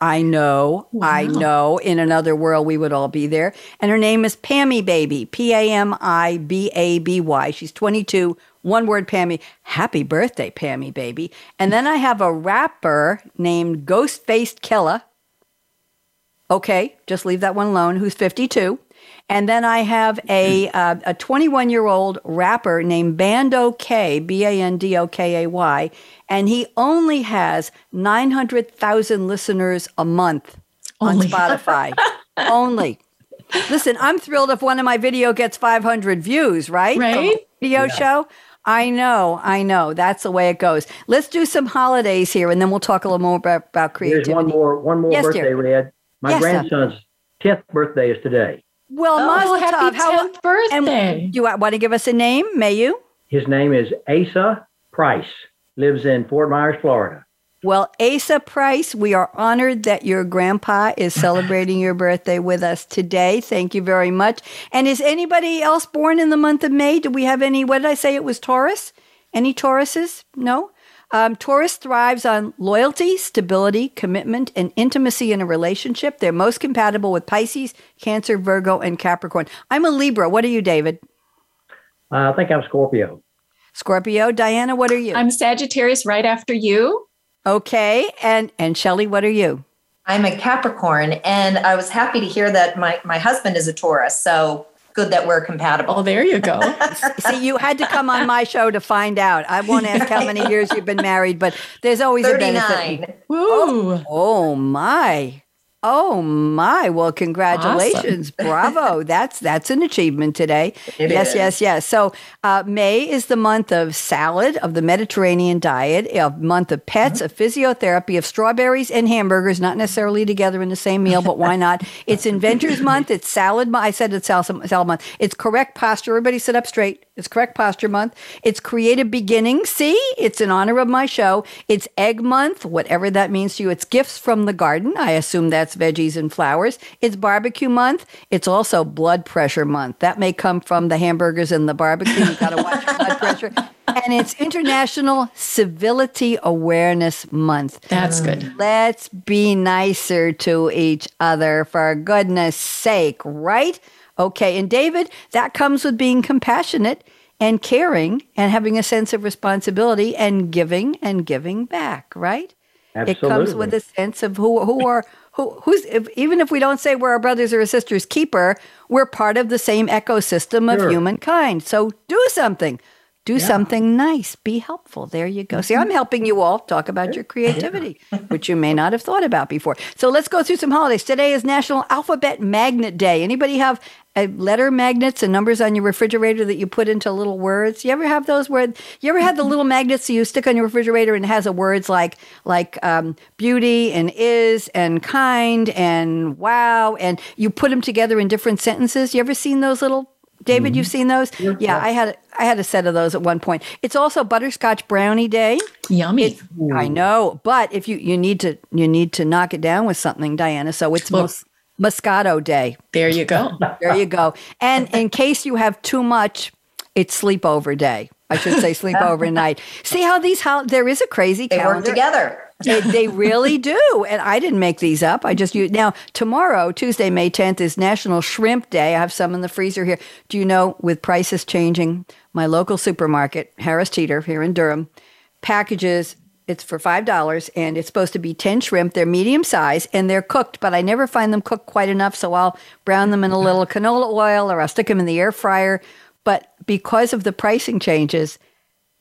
I know, wow. I know. In another world, we would all be there. And her name is Pammy Baby, P A M I B A B Y. She's 22. One word, Pammy. Happy birthday, Pammy Baby. And then I have a rapper named Ghost Faced Killa. Okay, just leave that one alone, who's 52. And then I have a uh, a 21 year old rapper named Bando K, B A N D O K A Y, and he only has 900,000 listeners a month only. on Spotify. only. Listen, I'm thrilled if one of my video gets 500 views, right? Right. Video yeah. show. I know, I know. That's the way it goes. Let's do some holidays here, and then we'll talk a little more about, about creativity. There's one more, one more yes, birthday, dear. Red. My yes, grandson's tenth birthday is today. Well, oh, happy tenth birthday! And you want to give us a name? May you? His name is Asa Price. Lives in Fort Myers, Florida. Well, Asa Price, we are honored that your grandpa is celebrating your birthday with us today. Thank you very much. And is anybody else born in the month of May? Do we have any? What did I say? It was Taurus. Any Tauruses? No. Um, Taurus thrives on loyalty, stability, commitment, and intimacy in a relationship. They're most compatible with Pisces, Cancer, Virgo, and Capricorn. I'm a Libra. What are you, David? Uh, I think I'm Scorpio. Scorpio. Diana, what are you? I'm Sagittarius right after you. Okay. And and Shelley, what are you? I'm a Capricorn and I was happy to hear that my my husband is a Taurus. So good that we're compatible. Oh, there you go. See, you had to come on my show to find out. I won't ask how many years you've been married, but there's always 39. a benefit. Woo. Oh, oh my. Oh my! Well, congratulations, awesome. bravo! That's that's an achievement today. It yes, is. yes, yes. So uh, May is the month of salad, of the Mediterranean diet, a month of pets, mm-hmm. of physiotherapy, of strawberries and hamburgers, not necessarily together in the same meal, but why not? It's Inventors Month. It's salad. I said it's salad, salad month. It's correct posture. Everybody sit up straight. It's Correct Posture Month. It's Creative Beginnings. See, it's in honor of my show. It's Egg Month, whatever that means to you. It's Gifts from the Garden. I assume that's veggies and flowers. It's Barbecue Month. It's also Blood Pressure Month. That may come from the hamburgers and the barbecue. You got to watch your blood pressure. And it's International Civility Awareness Month. That's good. Let's be nicer to each other for goodness sake, right? Okay. And David, that comes with being compassionate and caring and having a sense of responsibility and giving and giving back, right? Absolutely. It comes with a sense of who who are who who's if, even if we don't say we're our brothers or our sisters keeper, we're part of the same ecosystem of sure. humankind. So do something. Do yeah. something nice. Be helpful. There you go. See, I'm helping you all talk about your creativity, which you may not have thought about before. So let's go through some holidays. Today is National Alphabet Magnet Day. Anybody have uh, letter magnets and numbers on your refrigerator that you put into little words? You ever have those where you ever had the little magnets that you stick on your refrigerator and it has a words like like um, beauty and is and kind and wow and you put them together in different sentences? You ever seen those little David, mm-hmm. you've seen those? Yeah. yeah, I had I had a set of those at one point. It's also butterscotch brownie day. Yummy. I know, but if you you need to you need to knock it down with something, Diana. So it's well, mos- Moscato day. There you go. there you go. And in case you have too much, it's sleepover day. I should say sleepover night. See how these how there is a crazy they calendar. work together. They, they, really do. And I didn't make these up. I just use now tomorrow, Tuesday, May 10th, is National Shrimp Day. I have some in the freezer here. Do you know with prices changing, my local supermarket, Harris Teeter here in Durham, packages It's for five dollars, and it's supposed to be ten shrimp. They're medium size and they're cooked, but I never find them cooked quite enough. So I'll brown them in a little canola oil, or I'll stick them in the air fryer. But because of the pricing changes,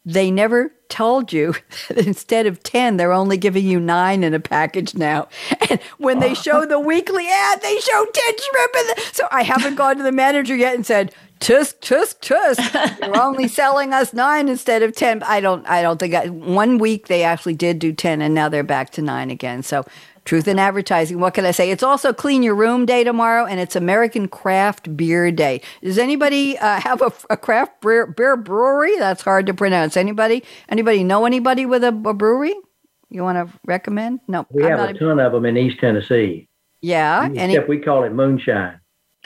they never told you. That instead of 10 they're only giving you 9 in a package now. And when they show the weekly ad they show 10 shrimp in the, so i haven't gone to the manager yet and said tusk tusk tusk. You're only selling us 9 instead of 10 i don't i don't think I, one week they actually did do 10 and now they're back to 9 again. So Truth in advertising. What can I say? It's also Clean Your Room Day tomorrow, and it's American Craft Beer Day. Does anybody uh, have a, a craft beer, beer, brewery? That's hard to pronounce. Anybody? Anybody know anybody with a, a brewery? You want to recommend? No, we I'm have a ton of them in East Tennessee. Yeah, except any- we call it moonshine.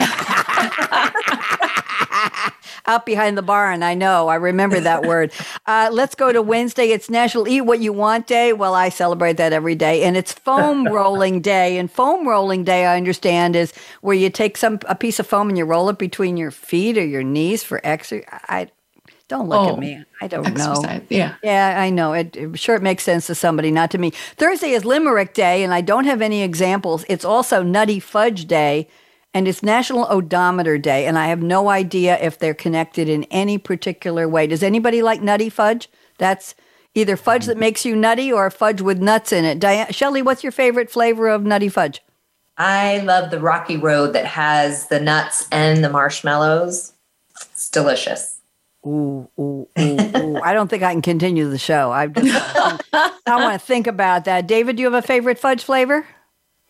out behind the barn. I know. I remember that word. Uh, let's go to Wednesday. It's National Eat What You Want Day. Well, I celebrate that every day. And it's Foam Rolling Day. And Foam Rolling Day, I understand, is where you take some a piece of foam and you roll it between your feet or your knees for exercise. I don't look oh, at me. I don't exercise. know. Yeah. Yeah, I know. It, it, sure it makes sense to somebody, not to me. Thursday is Limerick Day, and I don't have any examples. It's also Nutty Fudge Day and it's National Odometer Day, and I have no idea if they're connected in any particular way. Does anybody like nutty fudge? That's either fudge that makes you nutty or fudge with nuts in it. Diane, Shelley, what's your favorite flavor of nutty fudge? I love the Rocky Road that has the nuts and the marshmallows. It's delicious. Ooh, ooh, ooh, ooh. I don't think I can continue the show. I just I want to think about that. David, do you have a favorite fudge flavor?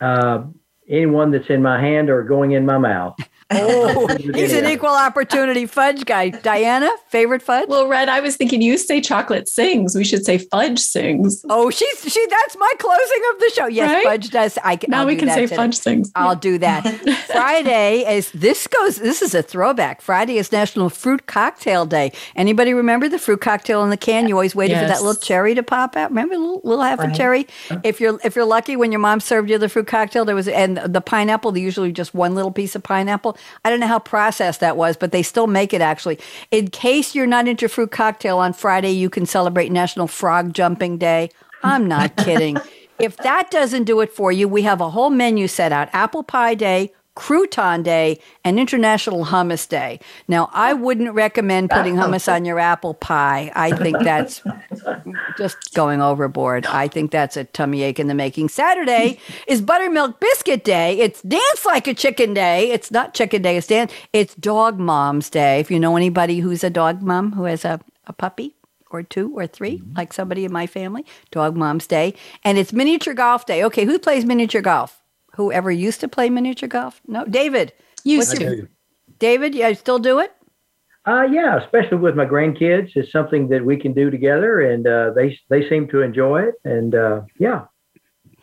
Uh, anyone that's in my hand or going in my mouth. Oh, he's an equal opportunity fudge guy. Diana, favorite fudge? Well, Red, I was thinking you say chocolate sings. We should say fudge sings. Oh, she's she. That's my closing of the show. Yes, right? fudge does. I can. Now I'll we can say today. fudge sings. I'll do that. Friday is this goes. This is a throwback. Friday is National Fruit Cocktail Day. Anybody remember the fruit cocktail in the can? You always waited yes. for that little cherry to pop out. Remember, little, little half right. a cherry. If you're if you're lucky, when your mom served you the fruit cocktail, there was and the pineapple. Usually just one little piece of pineapple. I don't know how processed that was, but they still make it actually. In case you're not into fruit cocktail on Friday, you can celebrate National Frog Jumping Day. I'm not kidding. If that doesn't do it for you, we have a whole menu set out Apple Pie Day, Crouton Day and International Hummus Day. Now, I wouldn't recommend putting hummus on your apple pie. I think that's just going overboard. I think that's a tummy ache in the making. Saturday is Buttermilk Biscuit Day. It's Dance Like a Chicken Day. It's not Chicken Day, it's Dance. It's Dog Mom's Day. If you know anybody who's a dog mom who has a, a puppy, or two or 3 mm-hmm. like somebody in my family, Dog Mom's Day. And it's Miniature Golf Day. Okay, who plays miniature golf? Whoever used to play miniature golf? No, David. Used to. David, you still do it? Uh, yeah, especially with my grandkids. It's something that we can do together, and uh, they they seem to enjoy it. And uh, yeah,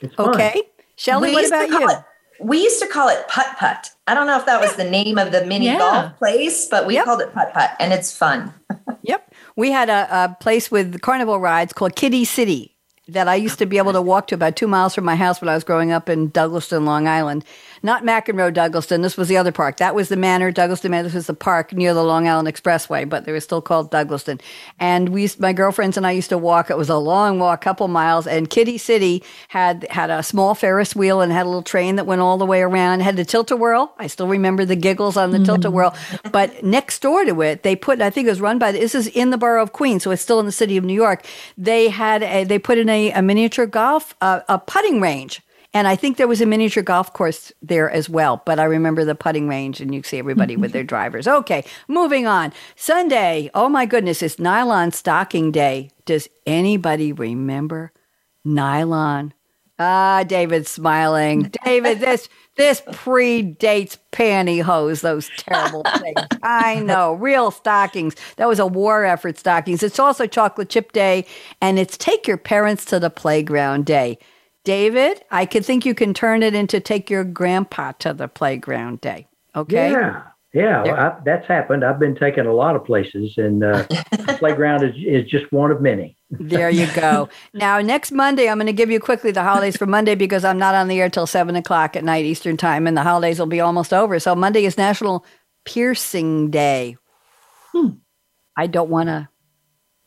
it's fun. Okay, Shelley, what about you? It, we used to call it putt putt. I don't know if that was the name of the mini yeah. golf place, but we yep. called it putt putt, and it's fun. yep, we had a, a place with carnival rides called Kitty City that I used to be able to walk to about two miles from my house when I was growing up in Douglaston, Long Island not McEnroe Douglaston. This was the other park. That was the Manor, Douglaston Manor. This was the park near the Long Island Expressway, but they were still called Douglaston. And we, used, my girlfriends and I used to walk. It was a long walk, a couple miles. And Kitty City had had a small Ferris wheel and had a little train that went all the way around. It had the tilt-a-whirl. I still remember the giggles on the mm-hmm. tilt-a-whirl. But next door to it, they put. I think it was run by. This is in the borough of Queens, so it's still in the city of New York. They had a, they put in a, a miniature golf uh, a putting range and I think there was a miniature golf course there as well. But I remember the putting range, and you see everybody with their drivers. Okay, moving on. Sunday. Oh my goodness, it's nylon stocking day. Does anybody remember nylon? Ah, David's smiling. David, this this predates pantyhose, those terrible things. I know, real stockings. That was a war effort stockings. It's also chocolate chip day, and it's take your parents to the playground day. David, I could think you can turn it into take your grandpa to the playground day. Okay. Yeah. Yeah, well, I, that's happened. I've been taken a lot of places, and uh, the playground is, is just one of many. there you go. Now, next Monday, I'm going to give you quickly the holidays for Monday because I'm not on the air till 7 o'clock at night Eastern Time, and the holidays will be almost over. So, Monday is National Piercing Day. Hmm. I don't want to.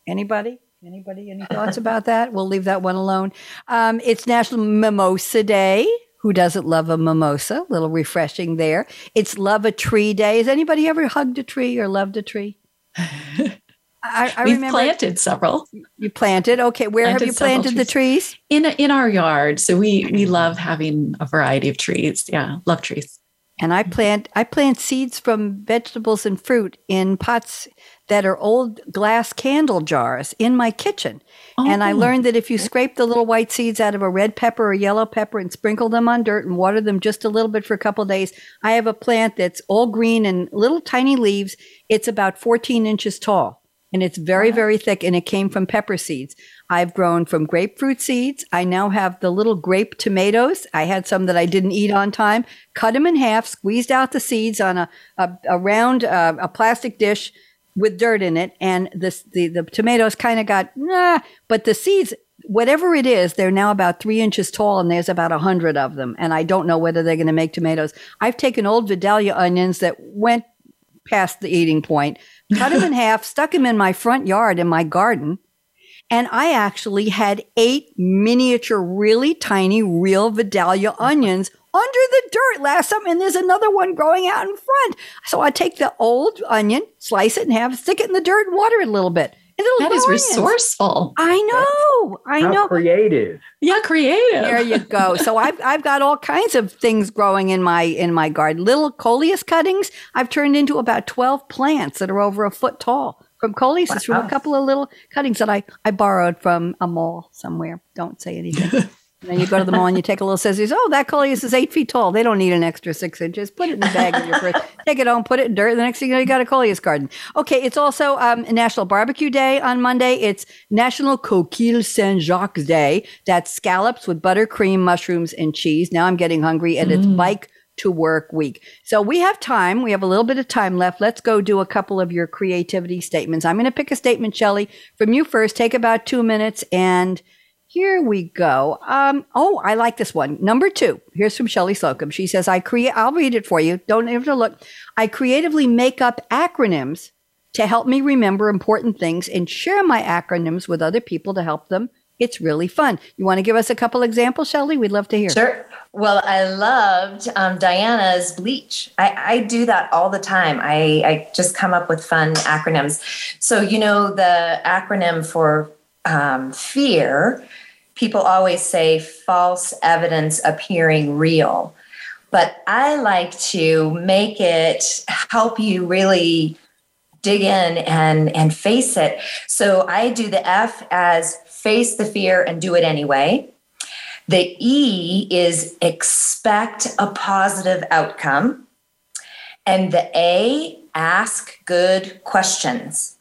Anybody? Anybody, any thoughts about that? We'll leave that one alone. Um, it's National Mimosa Day. Who doesn't love a mimosa? A little refreshing there. It's Love a Tree Day. Has anybody ever hugged a tree or loved a tree? I, I We've remember planted several. You planted, okay. Where planted have you planted the trees? In in our yard. So we we love having a variety of trees. Yeah, love trees. And I mm-hmm. plant I plant seeds from vegetables and fruit in pots that are old glass candle jars in my kitchen. Oh. And I oh. learned that if you scrape the little white seeds out of a red pepper or yellow pepper and sprinkle them on dirt and water them just a little bit for a couple days, I have a plant that's all green and little tiny leaves. It's about 14 inches tall and it's very, very thick and it came from pepper seeds. I've grown from grapefruit seeds. I now have the little grape tomatoes. I had some that I didn't eat on time. Cut them in half, squeezed out the seeds on a, a, a round, uh, a plastic dish with dirt in it. And this, the, the tomatoes kind of got, nah, but the seeds, whatever it is, they're now about three inches tall and there's about a hundred of them. And I don't know whether they're going to make tomatoes. I've taken old Vidalia onions that went past the eating point, cut them in half, stuck them in my front yard in my garden. And I actually had eight miniature, really tiny, real Vidalia onions under the dirt last summer. And there's another one growing out in front. So I take the old onion, slice it in half, stick it in the dirt and water it a little bit. That is resourceful. I know. I How know. Creative. Yeah, creative. There you go. So I've I've got all kinds of things growing in my in my garden. Little coleus cuttings. I've turned into about twelve plants that are over a foot tall from coleus. Wow. from a couple of little cuttings that I I borrowed from a mall somewhere. Don't say anything. And then you go to the mall and you take a little scissors. Oh, that coleus is eight feet tall. They don't need an extra six inches. Put it in the bag of your purse. Take it home, put it in dirt. The next thing you know, you got a coleus garden. Okay, it's also um, National Barbecue Day on Monday. It's National Coquille Saint Jacques Day. That's scallops with butter, cream, mushrooms, and cheese. Now I'm getting hungry, and mm. it's bike to work week. So we have time. We have a little bit of time left. Let's go do a couple of your creativity statements. I'm going to pick a statement, Shelley, from you first. Take about two minutes and here we go. Um, oh, I like this one. Number two. Here's from Shelley Slocum. She says, I create, I'll read it for you. Don't have to look. I creatively make up acronyms to help me remember important things and share my acronyms with other people to help them. It's really fun. You want to give us a couple examples, Shelley? We'd love to hear. Sure. Well, I loved um, Diana's bleach. I, I, do that all the time. I, I just come up with fun acronyms. So, you know, the acronym for um, fear people always say false evidence appearing real. But I like to make it help you really dig in and, and face it. So I do the F as face the fear and do it anyway. The E is expect a positive outcome. And the A, ask good questions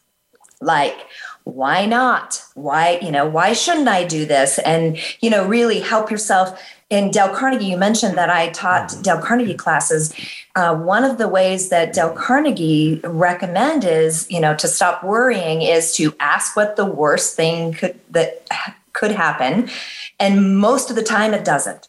like, why not? Why, you know, why shouldn't I do this? And, you know, really help yourself. In Dale Carnegie, you mentioned that I taught mm-hmm. Dale Carnegie classes. Uh, one of the ways that Dale Carnegie recommend is, you know, to stop worrying is to ask what the worst thing could that could happen, and most of the time it doesn't.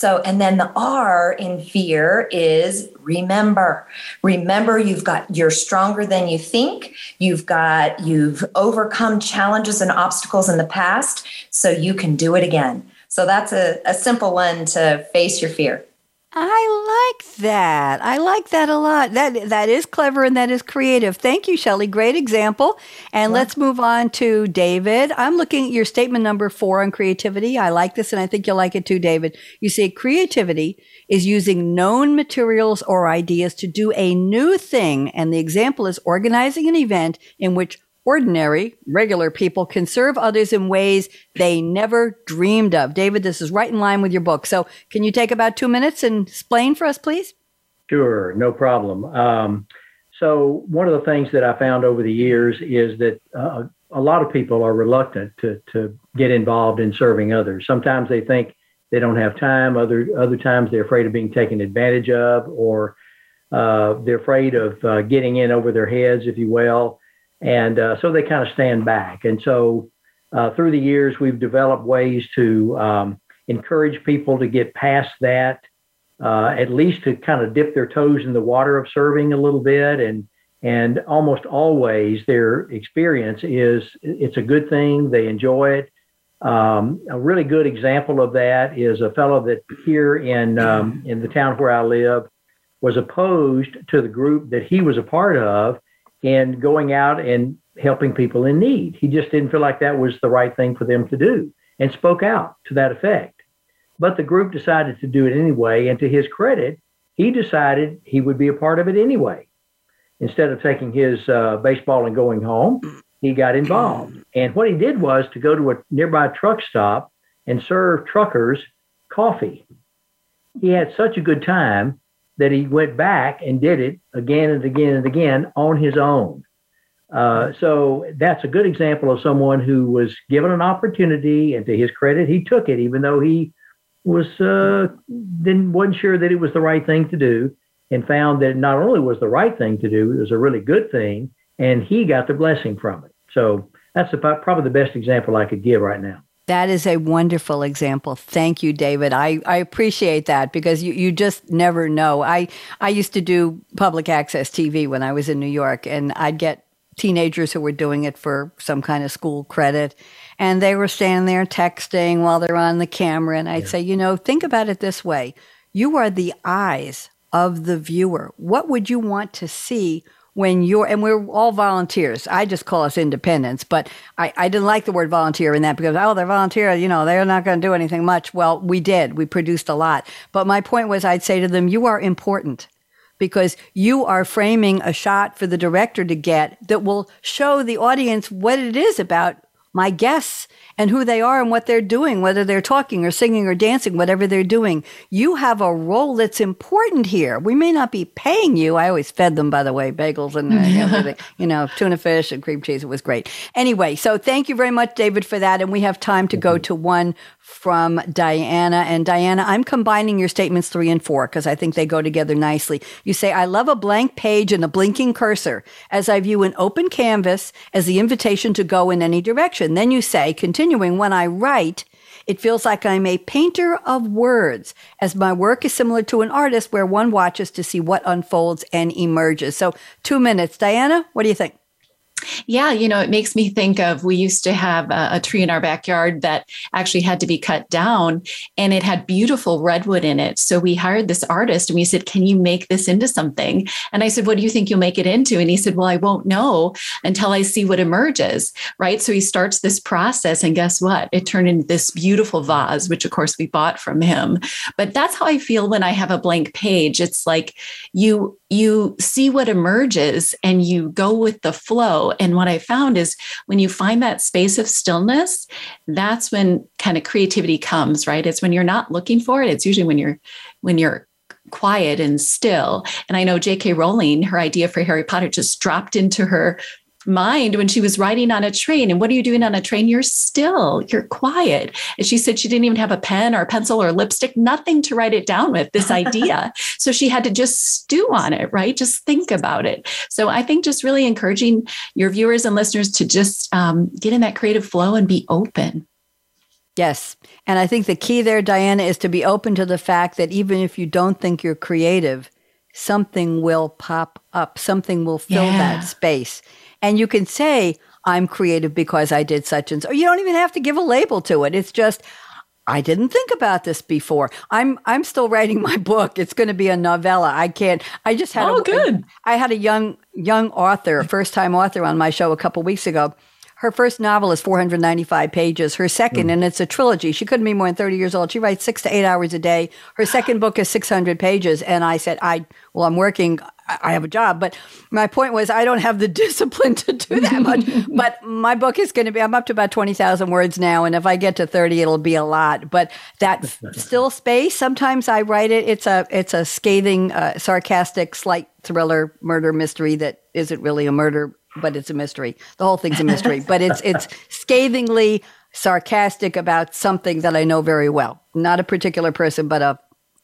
So, and then the R in fear is remember. Remember, you've got, you're stronger than you think. You've got, you've overcome challenges and obstacles in the past, so you can do it again. So that's a, a simple one to face your fear. I like that. I like that a lot. That that is clever and that is creative. Thank you, Shelley. Great example. And let's move on to David. I'm looking at your statement number four on creativity. I like this and I think you'll like it too, David. You say creativity is using known materials or ideas to do a new thing. And the example is organizing an event in which ordinary, regular people can serve others in ways they never dreamed of. David, this is right in line with your book. So, can you take about two minutes and explain for us, please? Sure, no problem. Um, so, one of the things that I found over the years is that uh, a lot of people are reluctant to, to get involved in serving others. Sometimes they think they don't have time. Other other times they're afraid of being taken advantage of, or uh, they're afraid of uh, getting in over their heads, if you will. And uh, so they kind of stand back. And so uh, through the years, we've developed ways to um, encourage people to get past that, uh, at least to kind of dip their toes in the water of serving a little bit and And almost always their experience is it's a good thing. They enjoy it. Um, a really good example of that is a fellow that here in um, in the town where I live was opposed to the group that he was a part of in going out and helping people in need. He just didn't feel like that was the right thing for them to do and spoke out to that effect. But the group decided to do it anyway. And to his credit, he decided he would be a part of it anyway. Instead of taking his uh, baseball and going home, he got involved. And what he did was to go to a nearby truck stop and serve truckers coffee. He had such a good time that he went back and did it again and again and again on his own. Uh, so that's a good example of someone who was given an opportunity, and to his credit, he took it, even though he was uh, didn't wasn't sure that it was the right thing to do, and found that not only was the right thing to do, it was a really good thing, and he got the blessing from it. So that's about probably the best example I could give right now. That is a wonderful example. Thank you, David. I, I appreciate that because you, you just never know. I, I used to do public access TV when I was in New York, and I'd get teenagers who were doing it for some kind of school credit. And they were standing there texting while they're on the camera. And I'd yeah. say, you know, think about it this way you are the eyes of the viewer. What would you want to see when you're, and we're all volunteers. I just call us independents, but I, I didn't like the word volunteer in that because, oh, they're volunteer, you know, they're not going to do anything much. Well, we did. We produced a lot. But my point was, I'd say to them, you are important because you are framing a shot for the director to get that will show the audience what it is about my guests and who they are and what they're doing, whether they're talking or singing or dancing, whatever they're doing. You have a role that's important here. We may not be paying you. I always fed them, by the way, bagels and uh, everything, you know, tuna fish and cream cheese. It was great. Anyway, so thank you very much, David, for that. And we have time to go mm-hmm. to one from Diana. And Diana, I'm combining your statements three and four because I think they go together nicely. You say, I love a blank page and a blinking cursor as I view an open canvas as the invitation to go in any direction. Then you say, continuing, when I write, it feels like I'm a painter of words, as my work is similar to an artist where one watches to see what unfolds and emerges. So, two minutes. Diana, what do you think? Yeah, you know, it makes me think of we used to have a, a, tree in our backyard that actually had to be cut down and it had beautiful redwood in it. So we hired this artist and we said, Can you make this into something? And I said, What do you think you'll make it into? And he said, Well, I won't know until I see what emerges. Right. So he starts this process. And guess what? It turned into this beautiful vase, which of course we bought from him. But that's how I feel when I have a blank page. It's like you you see what emerges and you go with the flow. And what I found is when you find that space of stillness, that's when kind of creativity comes, right? It's when you're not looking for it. It's usually when you're when you're quiet and still. And I know J.K. Rowling, her idea for Harry Potter just dropped into her mind when she was riding on a train. And what are you doing on a train? You're still, you're quiet. And she said she didn't even have a pen or a pencil or lipstick, nothing to write it down with, this idea. so she had to just stew on it, right? Just think about it. So I think just really encouraging your viewers and listeners to just um, get in that creative flow and be open. Yes. And I think the key there, Diana, is to be open to the fact that even if you don't think you're creative, something will pop up, something will fill yeah. that space. And you can say, I'm creative because I did such and so. You don't even have to give a label to it. It's just, I didn't think about this before. I'm I'm still writing my book. It's going to be a novella. I can't. I just had. Oh, a, good. I had a young young author, first time author, on my show a couple weeks ago. Her first novel is 495 pages. Her second, mm. and it's a trilogy. She couldn't be more than 30 years old. She writes six to eight hours a day. Her second book is 600 pages. And I said, I well, I'm working. I have a job, but my point was I don't have the discipline to do that much. but my book is going to be I'm up to about 20,000 words now and if I get to 30 it'll be a lot. But that still space sometimes I write it it's a it's a scathing uh, sarcastic slight thriller murder mystery that isn't really a murder but it's a mystery. The whole thing's a mystery, but it's it's scathingly sarcastic about something that I know very well. Not a particular person but a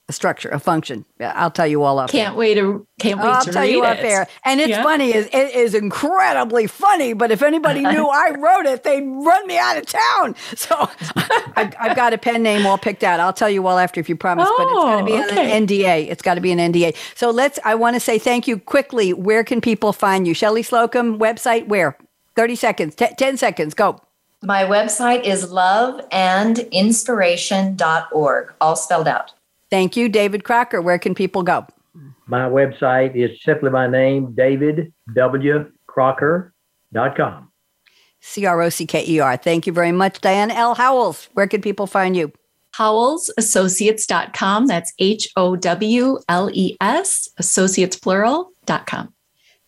a structure, a function. I'll tell you all off. Can't wait to can't wait oh, I'll to tell read you it. off air. And it's Yeah. funny, is it is incredibly funny. But if anybody knew I wrote it, they'd run me out of town. So I, I've got a pen name all picked out. I'll tell you all after if you promise. but it's got to be Oh, okay. an NDA. It's got to be an NDA. So let's. I want to say thank you quickly. Where can people find you? Shelley Slocum website. Where? Thirty seconds. T- Ten seconds. Go. My website is loveandinspiration.org, all spelled out. Thank you, David Crocker. Where can people go? My website is simply my name, davidwcrocker.com. C R O C K E R. Thank you very much, Diane L. Howles. Where can people find you? HowlesAssociates.com. That's H O W L E S, associates plural.com.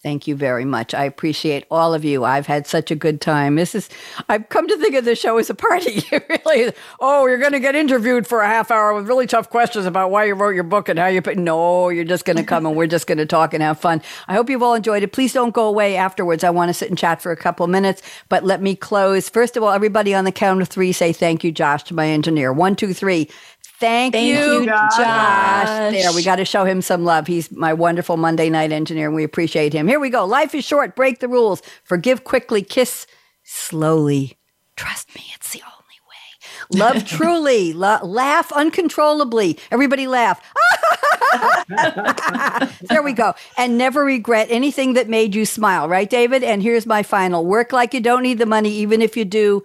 Thank you very much. I appreciate all of you. I've had such a good time. This is, I've come to think of the show as a party. Really. Oh, you're going to get interviewed for a half hour with really tough questions about why you wrote your book and how you put. No, you're just going to come and we're just going to talk and have fun. I hope you've all enjoyed it. Please don't go away afterwards. I want to sit and chat for a couple minutes, but let me close. First of all, everybody on the count of three say thank you, Josh, to my engineer. One, two, three. Thank, Thank you, Josh. There, we got to show him some love. He's my wonderful Monday night engineer, and we appreciate him. Here we go. Life is short. Break the rules. Forgive quickly. Kiss slowly. Trust me, it's the only way. Love truly. La- laugh uncontrollably. Everybody laugh. there we go. And never regret anything that made you smile, right, David? And here's my final work like you don't need the money, even if you do.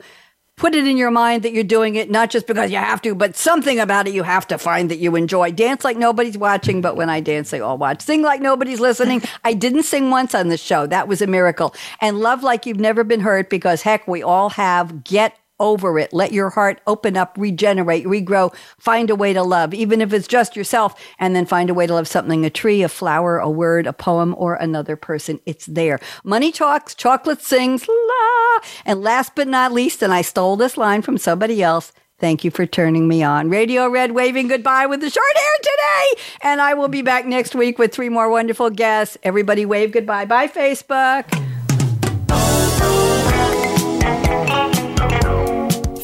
Put it in your mind that you're doing it, not just because you have to, but something about it you have to find that you enjoy. Dance like nobody's watching, but when I dance, they all watch. Sing like nobody's listening. I didn't sing once on this show. That was a miracle. And love like you've never been hurt because heck, we all have. Get over it. Let your heart open up, regenerate, regrow, find a way to love, even if it's just yourself, and then find a way to love something a tree, a flower, a word, a poem, or another person. It's there. Money talks, chocolate sings, la. And last but not least, and I stole this line from somebody else. Thank you for turning me on. Radio Red waving goodbye with the short hair today. And I will be back next week with three more wonderful guests. Everybody wave goodbye. Bye, Facebook.